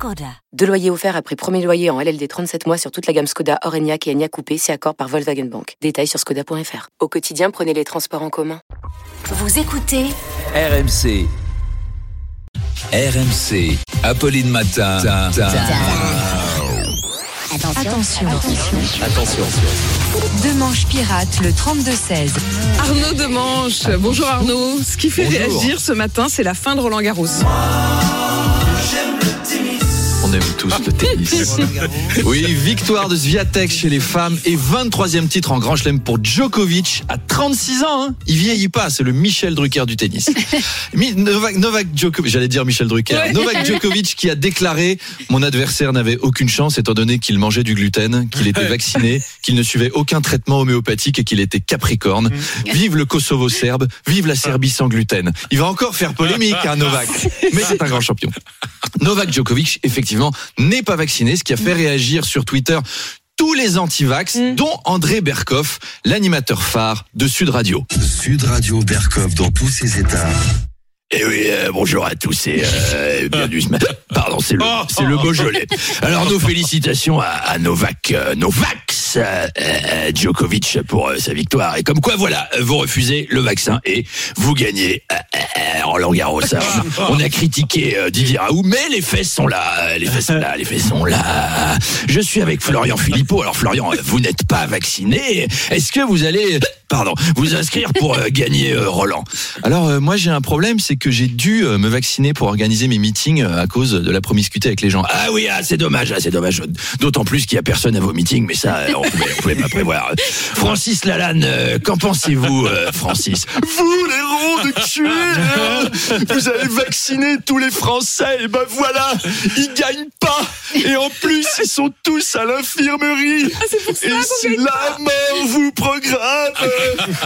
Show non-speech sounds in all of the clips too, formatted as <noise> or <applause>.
Skoda. Deux loyers offerts après premier loyer en LLD 37 mois sur toute la gamme Skoda, Orenia et Enya Coupé, c'est accord par Volkswagen Bank. Détails sur skoda.fr. Au quotidien, prenez les transports en commun. Vous écoutez RMC. RMC. Apolline Matin. Attention. Attention. Demanche pirate le 32-16. Arnaud Demanche. Bonjour Arnaud. Ce qui fait Bonjour. réagir ce matin, c'est la fin de Roland Garros. On aime tous le tennis. Oui, victoire de Sviatek chez les femmes et 23e titre en Grand Chelem pour Djokovic à 36 ans. Hein. Il vieillit pas, c'est le Michel Drucker du tennis. <laughs> Novak, Novak Djokovic, j'allais dire Michel Drucker. Novak Djokovic qui a déclaré mon adversaire n'avait aucune chance étant donné qu'il mangeait du gluten, qu'il était vacciné, qu'il ne suivait aucun traitement homéopathique et qu'il était capricorne. Vive le Kosovo serbe, vive la Serbie sans gluten. Il va encore faire polémique, hein, Novak. <laughs> Mais c'est un grand champion. Novak Djokovic, effectivement, n'est pas vacciné, ce qui a fait réagir sur Twitter tous les anti-vax, dont André Berkoff, l'animateur phare de Sud Radio. Sud Radio Berkov dans tous ses états. Et oui, euh, bonjour à tous et euh, bienvenue ce matin. <laughs> Pardon, c'est le, c'est le Beaujolais. Alors nos félicitations à, à Novak, euh, Novax euh, Djokovic pour sa victoire. Et comme quoi, voilà, vous refusez le vaccin et vous gagnez Roland Garros. Alors, on a critiqué euh, Didier Raoult, mais les faits sont là, les faits sont là, les faits sont là. Je suis avec Florian Philippot. Alors Florian, euh, vous n'êtes pas vacciné. Est-ce que vous allez, pardon, vous inscrire pour euh, gagner euh, Roland Alors euh, moi j'ai un problème, c'est que j'ai dû euh, me vacciner pour organiser mes meetings euh, à cause de la promiscuité avec les gens. Ah oui, ah, c'est dommage, ah, c'est dommage. D'autant plus qu'il y a personne à vos meetings, mais ça, on pouvait, on pouvait pas prévoir. Francis Lalanne, euh, qu'en pensez-vous, euh, Francis? Vous les ronds de tuer Vous avez vacciné tous les Français et ben voilà, ils gagnent pas. Et en plus ils sont tous à l'infirmerie. et si la mort vous programme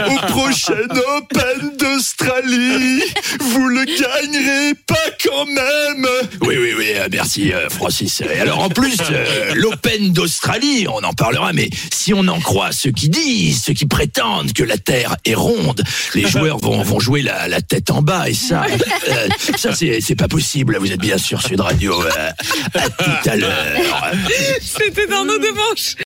au prochain Open d'Australie, vous le gagnerez pas quand même. Oui, oui, oui, euh, merci, euh, Francis. Et alors, en plus, euh, <laughs> l'Open d'Australie, on en parlera, mais si on en croit ceux qui disent, ceux qui prétendent que la Terre est ronde, les joueurs vont, vont jouer la, la tête en bas, et ça, euh, ça, c'est c'est pas possible. Vous êtes bien sûr Sud Radio. euh, à tout à l'heure. C'était Arnaud Demanche.